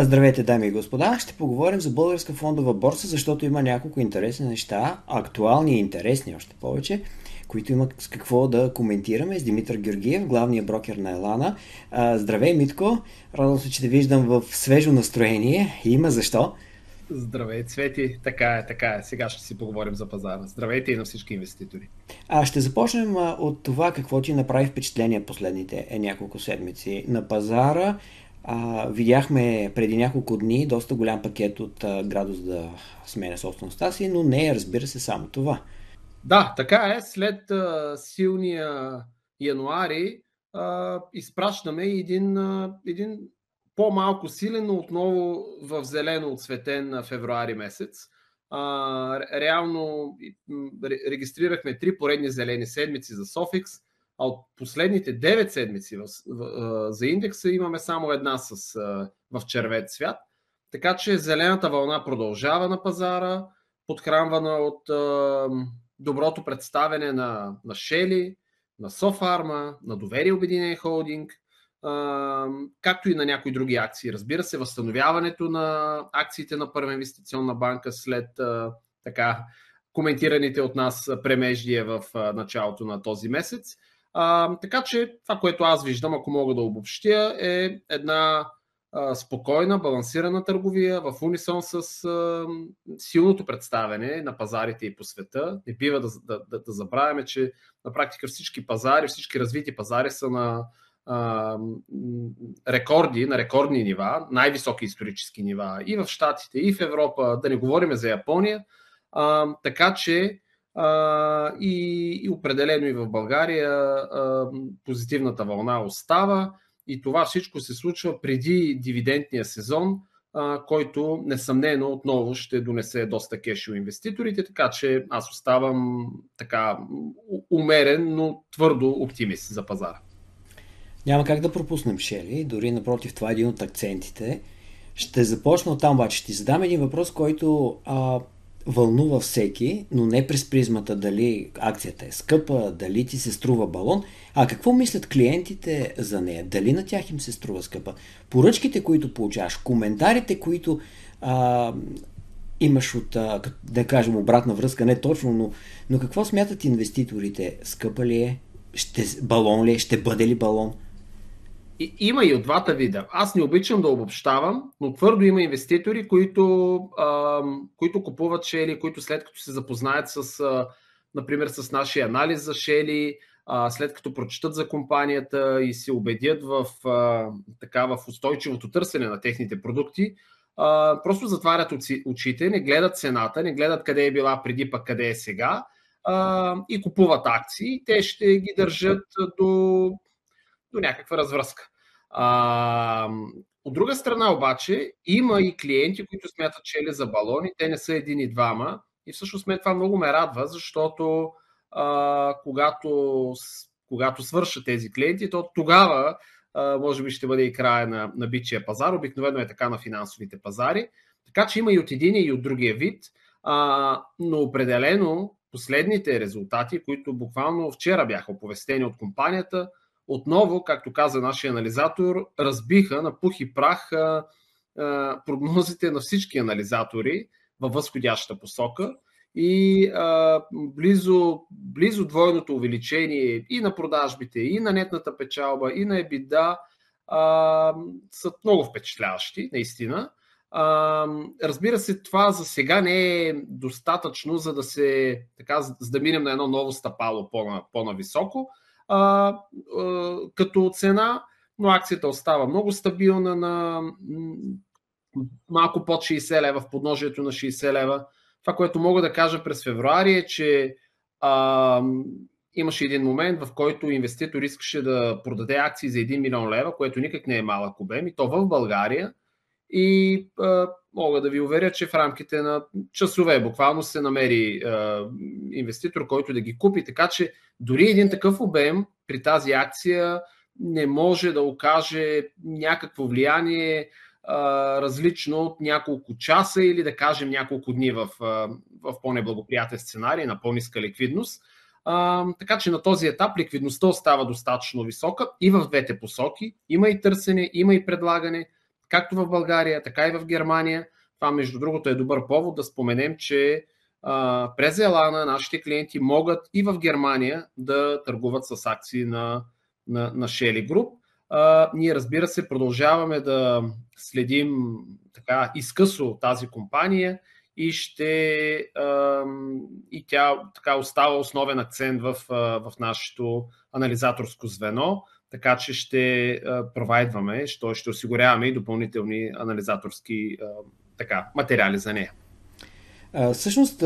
Здравейте, дами и господа! Ще поговорим за българска фондова борса, защото има няколко интересни неща, актуални и интересни още повече, които има с какво да коментираме с Димитър Георгиев, главния брокер на Елана. Здравей, Митко! Радвам се, че те виждам в свежо настроение. Има защо. Здравей, Цвети. Така е, така е. Сега ще си поговорим за пазара. Здравейте и на всички инвеститори. А ще започнем от това какво ти направи впечатление последните е, няколко седмици на пазара. А, видяхме преди няколко дни доста голям пакет от а, градус да сменя собствеността си, но не е, разбира се, само това. Да, така е. След а, силния януари а, изпращаме един, а, един по-малко силен, но отново в зелено отсветен февруари месец. А, реално регистрирахме три поредни зелени седмици за Софикс, а от последните 9 седмици в, в, за индекса имаме само една с, в червет свят. Така че зелената вълна продължава на пазара, подхранвана от а, доброто представене на, на Шели, на Софарма, на Доверие Обединен холдинг – както и на някои други акции. Разбира се, възстановяването на акциите на Първа инвестиционна банка след така коментираните от нас премеждия в началото на този месец. А, така че това, което аз виждам, ако мога да обобщя, е една а, спокойна, балансирана търговия в унисон с а, силното представяне на пазарите и по света. Не бива да, да, да, да забравяме, че на практика всички пазари, всички развити пазари са на рекорди, на рекордни нива, най-високи исторически нива и в Штатите, и в Европа, да не говорим за Япония. А, така че и, и определено и в България позитивната вълна остава и това всичко се случва преди дивидендния сезон, който несъмнено отново ще донесе доста кешо инвеститорите, така че аз оставам така умерен, но твърдо оптимист за пазара. Няма как да пропуснем Шели, дори напротив, това е един от акцентите. Ще започна от там, обаче ще ти задам един въпрос, който а, вълнува всеки, но не през призмата дали акцията е скъпа, дали ти се струва балон, а какво мислят клиентите за нея, дали на тях им се струва скъпа. Поръчките, които получаваш, коментарите, които а, имаш от, а, да кажем, обратна връзка, не точно, но, но какво смятат инвеститорите? Скъпа ли е? Ще, балон ли е? Ще бъде ли балон? И, има и от двата вида. Аз не обичам да обобщавам, но твърдо има инвеститори, които, а, които купуват шели, които след като се запознаят с, а, например, с нашия анализ за шели, а, след като прочитат за компанията и се убедят в, а, така, в устойчивото търсене на техните продукти, а, просто затварят очите, не гледат цената, не гледат къде е била преди, пък къде е сега а, и купуват акции. Те ще ги държат до до някаква развръзка. А, от друга страна обаче има и клиенти, които смятат, че е за балони, те не са един и двама. И всъщност мен това много ме радва, защото а, когато, когато свършат тези клиенти, то тогава а, може би ще бъде и края на, на бичия пазар. Обикновено е така на финансовите пазари. Така че има и от един и от другия вид. А, но определено последните резултати, които буквално вчера бяха оповестени от компанията, отново, както каза нашия анализатор, разбиха на пух и прах а, а, прогнозите на всички анализатори във възходящата посока и а, близо, близо двойното увеличение и на продажбите, и на нетната печалба, и на EBITDA а, са много впечатляващи, наистина. А, разбира се, това за сега не е достатъчно, за да се така, за да минем на едно ново стъпало по-нависоко а, а, като цена, но акцията остава много стабилна на малко под 60 лева, в подножието на 60 лева. Това, което мога да кажа през февруари е, че а, имаше един момент, в който инвеститор искаше да продаде акции за 1 милион лева, което никак не е малък обем, и то в България. И а, мога да ви уверя, че в рамките на часове буквално се намери а, инвеститор, който да ги купи. Така че дори един такъв обем при тази акция не може да окаже някакво влияние а, различно от няколко часа или да кажем няколко дни в, в по-неблагоприятен сценарий на по-ниска ликвидност. А, така че на този етап ликвидността остава достатъчно висока и в двете посоки. Има и търсене, има и предлагане както в България, така и в Германия. Това, между другото, е добър повод да споменем, че през Елана нашите клиенти могат и в Германия да търгуват с акции на, на, на Shelly Group. Ние, разбира се, продължаваме да следим така изкъсо тази компания и ще и тя така остава основен акцент в, в нашето анализаторско звено, така че ще провайдваме, ще, ще осигуряваме и допълнителни анализаторски така, материали за нея. А, всъщност,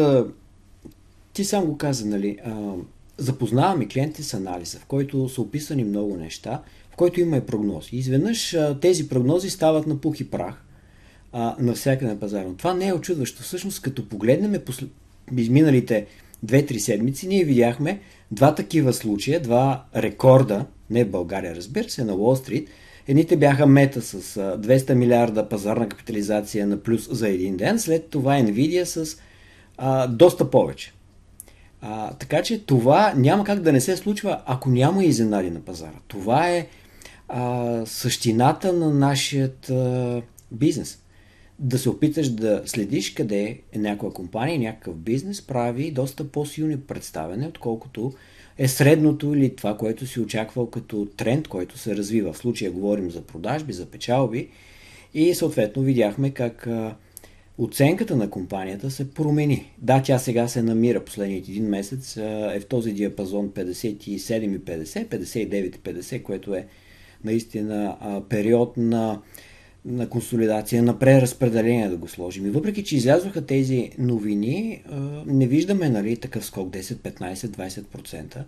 ти сам го каза, нали? А, запознаваме клиентите с анализа, в който са описани много неща, в който има и прогнози. Изведнъж а, тези прогнози стават на пух и прах а, навсякъде на пазара. Но това не е очудващо. Всъщност, като погледнем посл... изминалите 2-3 седмици, ние видяхме два такива случая, два рекорда, не в България, разбира се, на Уолл Стрит. Едните бяха мета с 200 милиарда пазарна капитализация на плюс за един ден, след това Nvidia с а, доста повече. А, така че това няма как да не се случва, ако няма изненади на пазара. Това е а, същината на нашия бизнес да се опиташ да следиш къде някоя компания, някакъв бизнес прави доста по-силни представяне, отколкото е средното или това, което си очаквал като тренд, който се развива. В случая говорим за продажби, за печалби и съответно видяхме как оценката на компанията се промени. Да, тя сега се намира последният един месец, е в този диапазон 57,50, 59,50, което е наистина период на на консолидация, на преразпределение да го сложим. И въпреки, че излязоха тези новини, не виждаме нали, такъв скок 10, 15, 20%,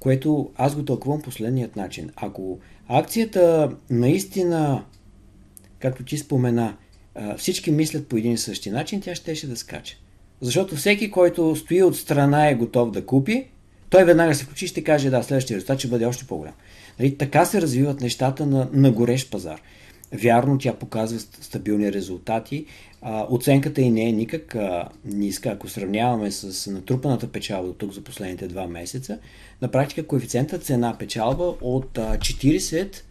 което аз го тълкувам последният начин. Ако акцията наистина, както ти спомена, всички мислят по един и същи начин, тя щеше да скача. Защото всеки, който стои от страна е готов да купи, той веднага се включи и ще каже, да, следващия резултат ще бъде още по-голям. Нали, така се развиват нещата на, на горещ пазар. Вярно, тя показва стабилни резултати. Оценката и не е никак ниска, ако сравняваме с натрупаната печалба до тук за последните два месеца. На практика коефициента цена-печалба от а, 40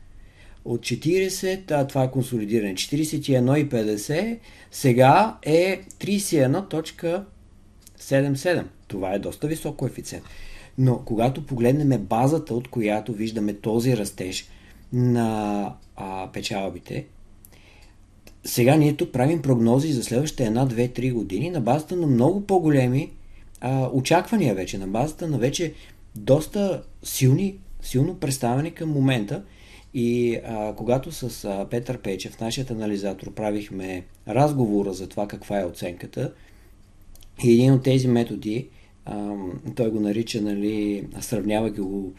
от 40, а, това е консолидиране, 41,50, сега е 31.77. Това е доста висок коефициент. Но когато погледнем базата, от която виждаме този растеж на печалбите. Сега ние тук правим прогнози за следващите една, две, три години на базата на много по-големи а, очаквания вече, на базата на вече доста силни, силно представени към момента. И а, когато с а, Петър Печев, нашият анализатор, правихме разговора за това каква е оценката, и един от тези методи, а, той го нарича, нали, сравнява го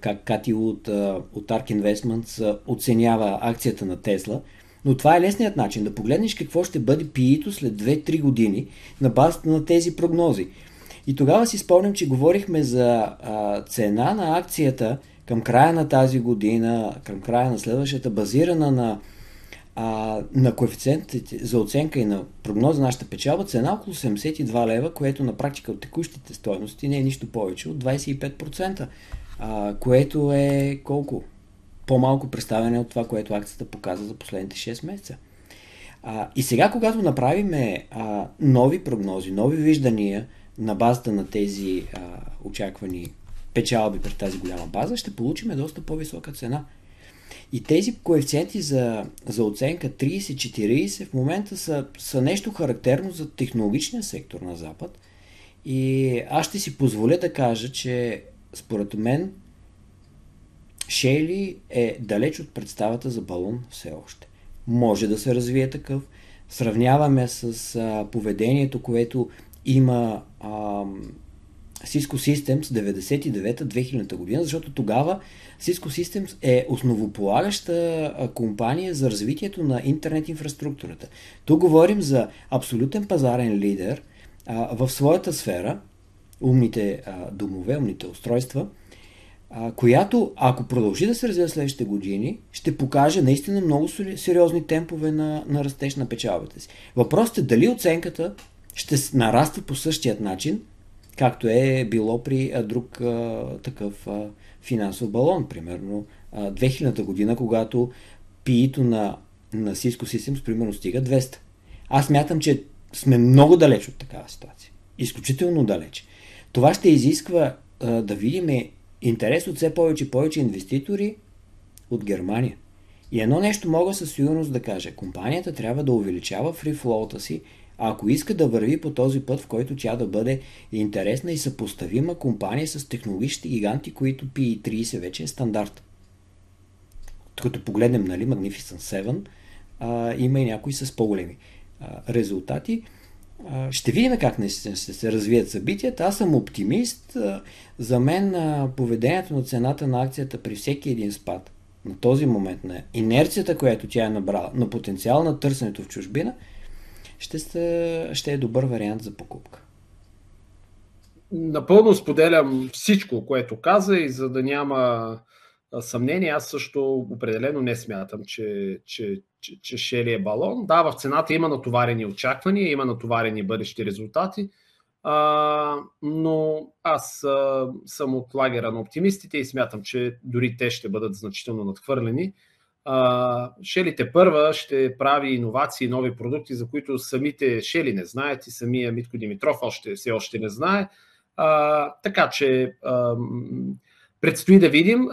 как Кати от, от Ark Investments оценява акцията на Тесла. Но това е лесният начин да погледнеш какво ще бъде пиито след 2-3 години на базата на тези прогнози. И тогава си спомням, че говорихме за а, цена на акцията към края на тази година, към края на следващата, базирана на, а, на коефициентите за оценка и на прогноза на нашата печалба, цена около 72 лева, което на практика от текущите стоености не е нищо повече от 25% а, което е колко? По-малко представяне от това, което акцията показва за последните 6 месеца. А, и сега, когато направим нови прогнози, нови виждания на базата на тези а, очаквани печалби пред тази голяма база, ще получим доста по-висока цена. И тези коефициенти за, за оценка 30-40 в момента са, са нещо характерно за технологичния сектор на Запад. И аз ще си позволя да кажа, че според мен, Шейли е далеч от представата за балон все още. Може да се развие такъв. Сравняваме с а, поведението, което има а, Cisco Systems 99-2000 година, защото тогава Cisco Systems е основополагаща компания за развитието на интернет инфраструктурата. Тук говорим за абсолютен пазарен лидер а, в своята сфера, умните а, домове, умните устройства, а, която, ако продължи да се развива следващите години, ще покаже наистина много сериозни темпове на, на растеж на печалбата си. Въпросът е дали оценката ще нараства по същият начин, както е било при а, друг а, такъв а, финансов балон, примерно а, 2000 година, когато пиито на на Cisco Systems примерно стига 200. Аз мятам, че сме много далеч от такава ситуация. Изключително далеч. Това ще изисква а, да видим интерес от все повече и повече инвеститори от Германия. И едно нещо мога със сигурност да кажа. Компанията трябва да увеличава фрифлоута си, ако иска да върви по този път, в който тя да бъде интересна и съпоставима компания с технологичните гиганти, които PE30 вече е стандарт. Като погледнем, нали, Magnificent 7, а, има и някои с по-големи а, резултати. Ще видим как наистина ще се развият събитията. Аз съм оптимист. За мен поведението на цената на акцията при всеки един спад на този момент, на инерцията, която тя е набрала, на потенциал на търсенето в чужбина, ще, сте, ще е добър вариант за покупка. Напълно споделям всичко, което каза и за да няма съмнение, аз също определено не смятам, че, че, че, че Шели е балон. Да, в цената има натоварени очаквания, има натоварени бъдещи резултати, а, но аз а, съм от лагера на оптимистите и смятам, че дори те ще бъдат значително надхвърлени. Шелите първа ще прави иновации, нови продукти, за които самите Шели не знаят и самия Митко Димитров още, все още не знае. А, така че а, предстои да видим.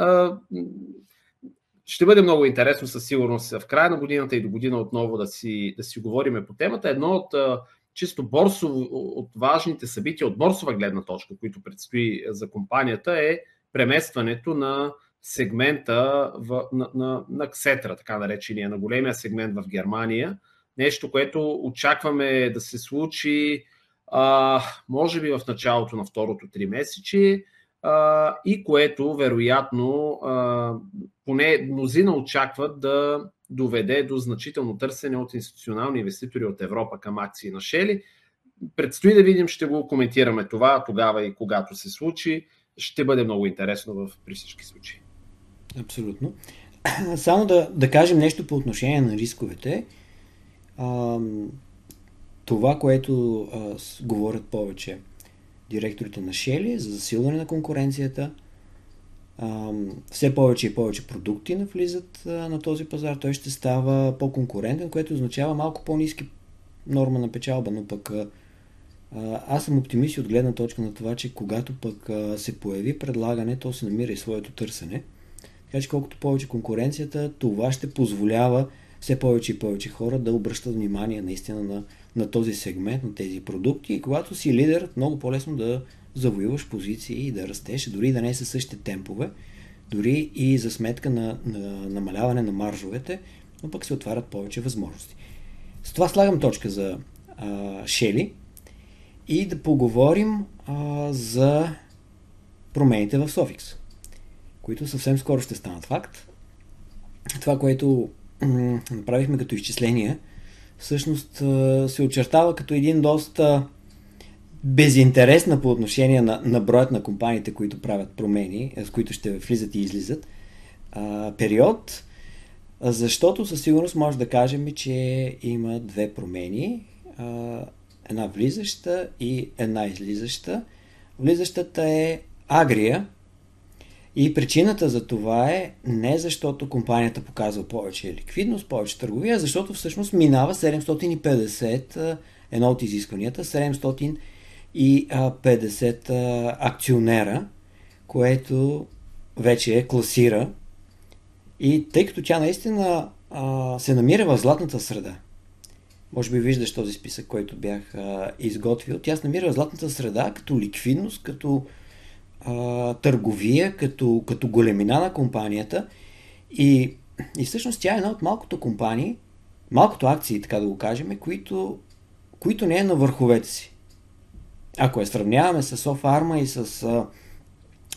Ще бъде много интересно със сигурност в края на годината и до година отново да си, да си говорим по темата. Едно от чисто борсово, от важните събития от борсова гледна точка, които предстои за компанията е преместването на сегмента в, на, на, на Ксетра, така наречения, на големия сегмент в Германия. Нещо, което очакваме да се случи а, може би в началото на второто три месечи а, и което вероятно поне мнозина очакват да доведе до значително търсене от институционални инвеститори от Европа към акции на Шели. Предстои да видим, ще го коментираме това тогава и когато се случи. Ще бъде много интересно в, при всички случаи. Абсолютно. Само да, да кажем нещо по отношение на рисковете. Това, което а, говорят повече директорите на Шели за засилване на конкуренцията, все повече и повече продукти навлизат на този пазар, той ще става по-конкурентен, което означава малко по-низки норма на печалба, но пък аз съм оптимист от гледна точка на това, че когато пък се появи предлагане, то се намира и своето търсене. Така че колкото повече конкуренцията, това ще позволява все повече и повече хора да обръщат внимание наистина на, на този сегмент, на тези продукти и когато си лидер, много по-лесно да завоюваш позиции и да растеш, дори да не е със същите темпове, дори и за сметка на, на намаляване на маржовете, но пък се отварят повече възможности. С това слагам точка за а, Шели и да поговорим а, за промените в Софикс които съвсем скоро ще станат факт. Това, което направихме като изчисление, всъщност се очертава като един доста безинтересна по отношение на, на броят на компаниите, които правят промени, с които ще влизат и излизат, период, защото със сигурност може да кажем, че има две промени. Една влизаща и една излизаща. Влизащата е Агрия, и причината за това е не защото компанията показва повече ликвидност, повече търговия, защото всъщност минава 750, едно от изискванията, 750 акционера, което вече е класира. И тъй като тя наистина се намира в златната среда, може би виждаш този списък, който бях изготвил, тя се намира в златната среда като ликвидност, като търговия, като, като големина на компанията. И, и всъщност тя е една от малкото компании, малкото акции, така да го кажем, които, които не е на върховете си. Ако я сравняваме с Софарма и с, а,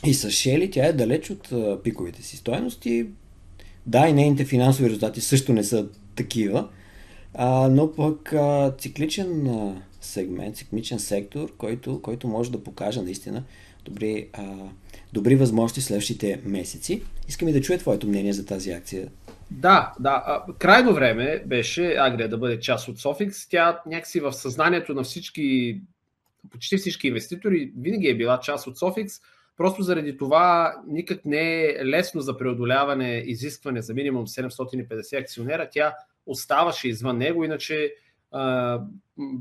и с Шели, тя е далеч от а, пиковите си стоености. Да, и нейните финансови резултати също не са такива, а, но пък а, цикличен а, сегмент, цикличен сектор, който, който може да покаже наистина добри, а, добри възможности следващите месеци. Искам и да чуя твоето мнение за тази акция. Да, да. Крайно време беше Агрия да бъде част от Софикс. Тя някакси в съзнанието на всички, почти всички инвеститори, винаги е била част от Софикс. Просто заради това никак не е лесно за преодоляване изискване за минимум 750 акционера. Тя оставаше извън него, иначе а,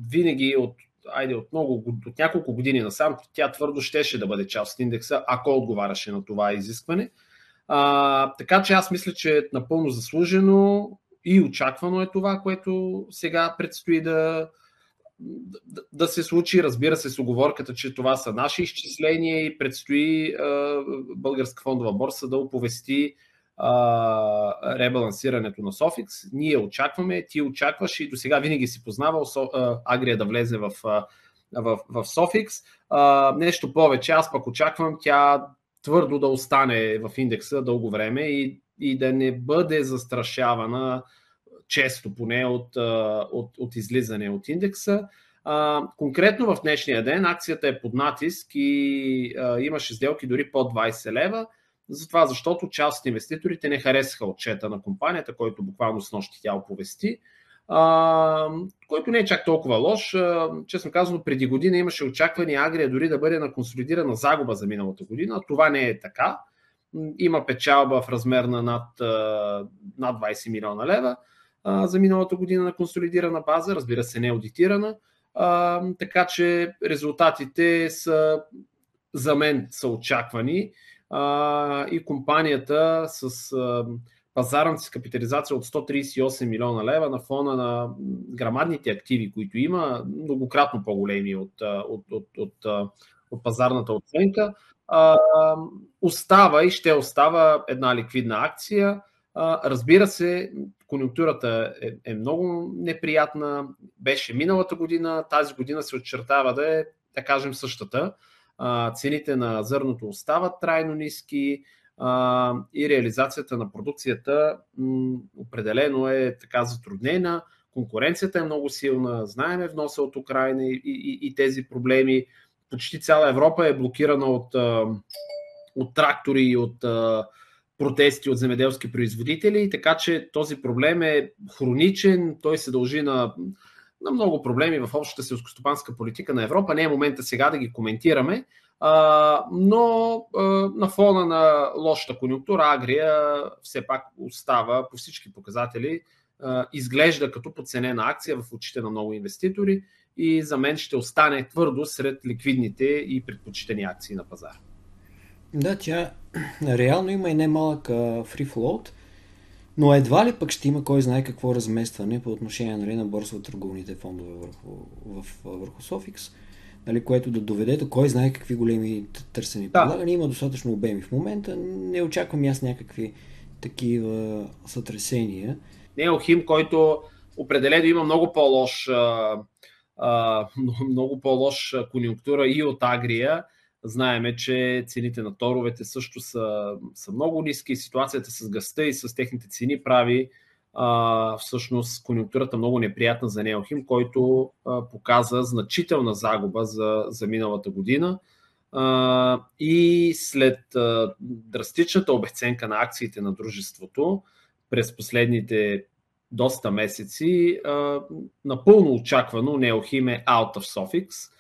винаги от, айде, от, много, от няколко години насам тя твърдо щеше да бъде част от индекса, ако отговаряше на това изискване. А, така че аз мисля, че е напълно заслужено и очаквано е това, което сега предстои да, да, да се случи. Разбира се, с оговорката, че това са наши изчисления и предстои а, Българска фондова борса да оповести ребалансирането на Софикс. Ние очакваме, ти очакваш и до сега винаги си познавал Агрия да влезе в, в, в Софикс. Нещо повече, аз пък очаквам тя твърдо да остане в индекса дълго време и, и да не бъде застрашавана често поне от, от, от излизане от индекса. Конкретно в днешния ден акцията е под натиск и имаше сделки дори под 20 лева. Затова, защото част от инвеститорите не харесаха отчета на компанията, който буквално с нощи тя оповести, а, който не е чак толкова лош. А, честно казано, преди година имаше очакване Агрия дори да бъде на консолидирана загуба за миналата година. Това не е така. Има печалба в размер на над, над 20 милиона лева а, за миналата година на консолидирана база, разбира се, не е аудитирана. А, така че резултатите са за мен са очаквани и компанията с а, пазарната си капитализация от 138 милиона лева на фона на грамадните активи, които има, многократно по-големи от, от, от, от, от пазарната оценка, а, остава и ще остава една ликвидна акция. А, разбира се, конюнктурата е, е много неприятна. Беше миналата година, тази година се очертава да е, да кажем, същата цените на зърното остават трайно ниски и реализацията на продукцията определено е така затруднена. Конкуренцията е много силна, знаеме вноса от Украина и, и, и тези проблеми. Почти цяла Европа е блокирана от, от трактори и от протести от земеделски производители, така че този проблем е хроничен, той се дължи на на много проблеми в общата селскостопанска политика на Европа. Не е момента сега да ги коментираме, но на фона на лошата конюнктура Агрия все пак остава по всички показатели, изглежда като подценена акция в очите на много инвеститори и за мен ще остане твърдо сред ликвидните и предпочитани акции на пазара. Да, тя реално има и немалък free float – но едва ли пък ще има кой знае какво разместване по отношение нали, на борсово-търговните фондове върху, в, върху Софикс, нали, което да доведе до кой знае какви големи търсени да. предлагания. Има достатъчно обеми в момента. Не очаквам аз някакви такива сътресения. Не Охим, който определено има много по-лош, а, а, много по-лош конюнктура и от Агрия Знаеме, че цените на торовете също са, са много ниски. Ситуацията с гъста и с техните цени прави а, всъщност конъюнктурата много неприятна за Неохим, който а, показа значителна загуба за, за миналата година. А, и след а, драстичната обесценка на акциите на дружеството през последните доста месеци, а, напълно очаквано Неохим е out of Sofix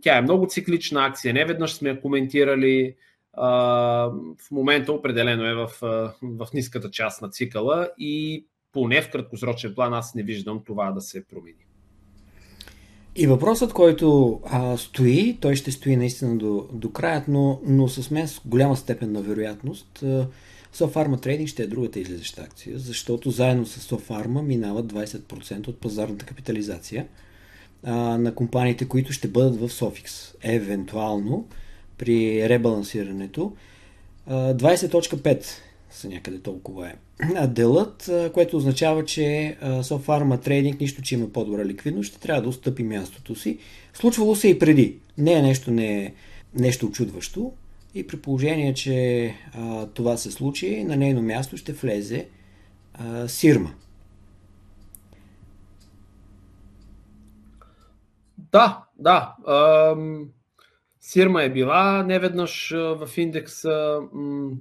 тя е много циклична акция, не веднъж сме я коментирали. В момента определено е в, в ниската част на цикъла и поне в краткосрочен план аз не виждам това да се промени. И въпросът, който а, стои, той ще стои наистина до, до края, но, но с мен с голяма степен на вероятност Софарма Трейдинг ще е другата излизаща акция, защото заедно с Софарма минават 20% от пазарната капитализация – а, на компаниите, които ще бъдат в Софикс. Евентуално при ребалансирането. 20.5 са някъде толкова е. А делът, което означава, че Софарма трейдинг, нищо, че има по-добра ликвидност, ще трябва да отстъпи мястото си. Случвало се и преди. Не е нещо, не е нещо очудващо. И при положение, че а, това се случи, на нейно място ще влезе а, Сирма. Да, да. Сирма е била неведнъж в индекса.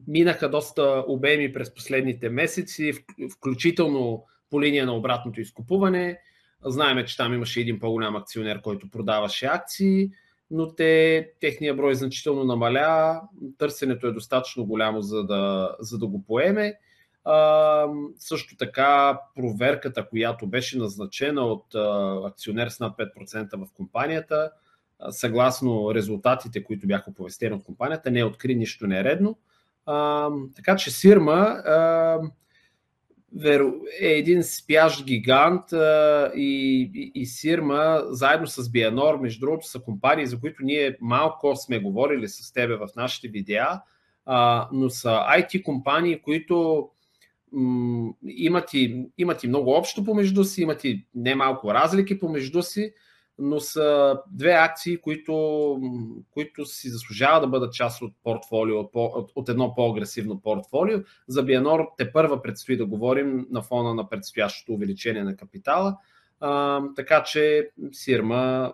Минаха доста обеми през последните месеци, включително по линия на обратното изкупуване. Знаеме, че там имаше един по-голям акционер, който продаваше акции, но те, техния брой значително намаля. Търсенето е достатъчно голямо, за да, за да го поеме. Също така проверката, която беше назначена от акционер с над 5% в компанията, съгласно резултатите, които бяха оповестени от компанията, не откри нищо нередно. Така че Сирма е един спящ гигант и, и, и Сирма, заедно с Бианор, между другото, са компании, за които ние малко сме говорили с тебе в нашите видеа, но са IT компании, които имат, и, имат и много общо помежду си, имат и немалко разлики помежду си, но са две акции, които, които си заслужава да бъдат част от портфолио, от, едно по-агресивно портфолио. За Бианор те първа предстои да говорим на фона на предстоящото увеличение на капитала. А, така че Сирма,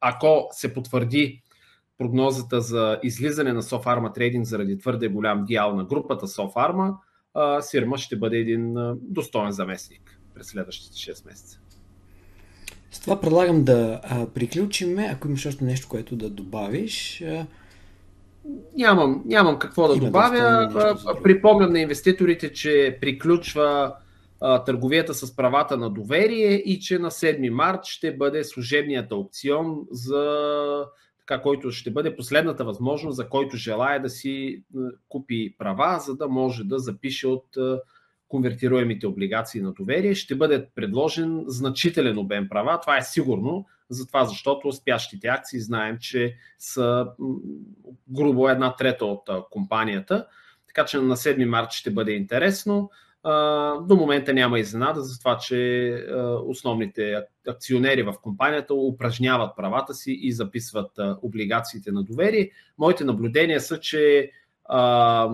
ако се потвърди прогнозата за излизане на Софарма Трейдинг заради твърде голям дял на групата Сирма ще бъде един достоен заместник през следващите 6 месеца. С това предлагам да а, приключим. Ако имаш още нещо, което да добавиш. А... Нямам, нямам какво да Има добавя. Да Припомням на инвеститорите, че приключва а, търговията с правата на доверие и че на 7 март ще бъде служебният аукцион за така, който ще бъде последната възможност, за който желая да си купи права, за да може да запише от конвертируемите облигации на доверие. Ще бъде предложен значителен обем права. Това е сигурно, затова защото спящите акции знаем, че са грубо една трета от компанията. Така че на 7 марта ще бъде интересно. До момента няма изненада за това, че основните акционери в компанията упражняват правата си и записват облигациите на доверие. Моите наблюдения са, че а,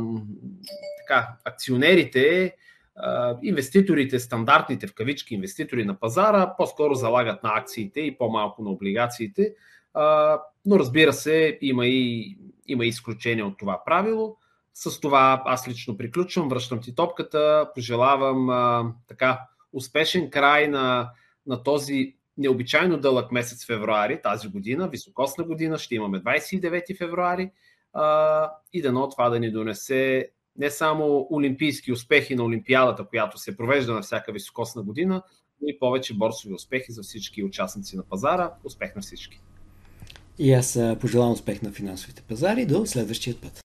така, акционерите, а, инвеститорите, стандартните в кавички инвеститори на пазара, по-скоро залагат на акциите и по-малко на облигациите. А, но разбира се, има и, има и изключение от това правило. С това аз лично приключвам, връщам ти топката, пожелавам а, така успешен край на, на този необичайно дълъг месец февруари тази година, високосна година, ще имаме 29 февруари а, и дано това да ни донесе не само олимпийски успехи на Олимпиадата, която се провежда на всяка високосна година, но и повече борсови успехи за всички участници на пазара. Успех на всички! И аз пожелавам успех на финансовите пазари. До следващия път!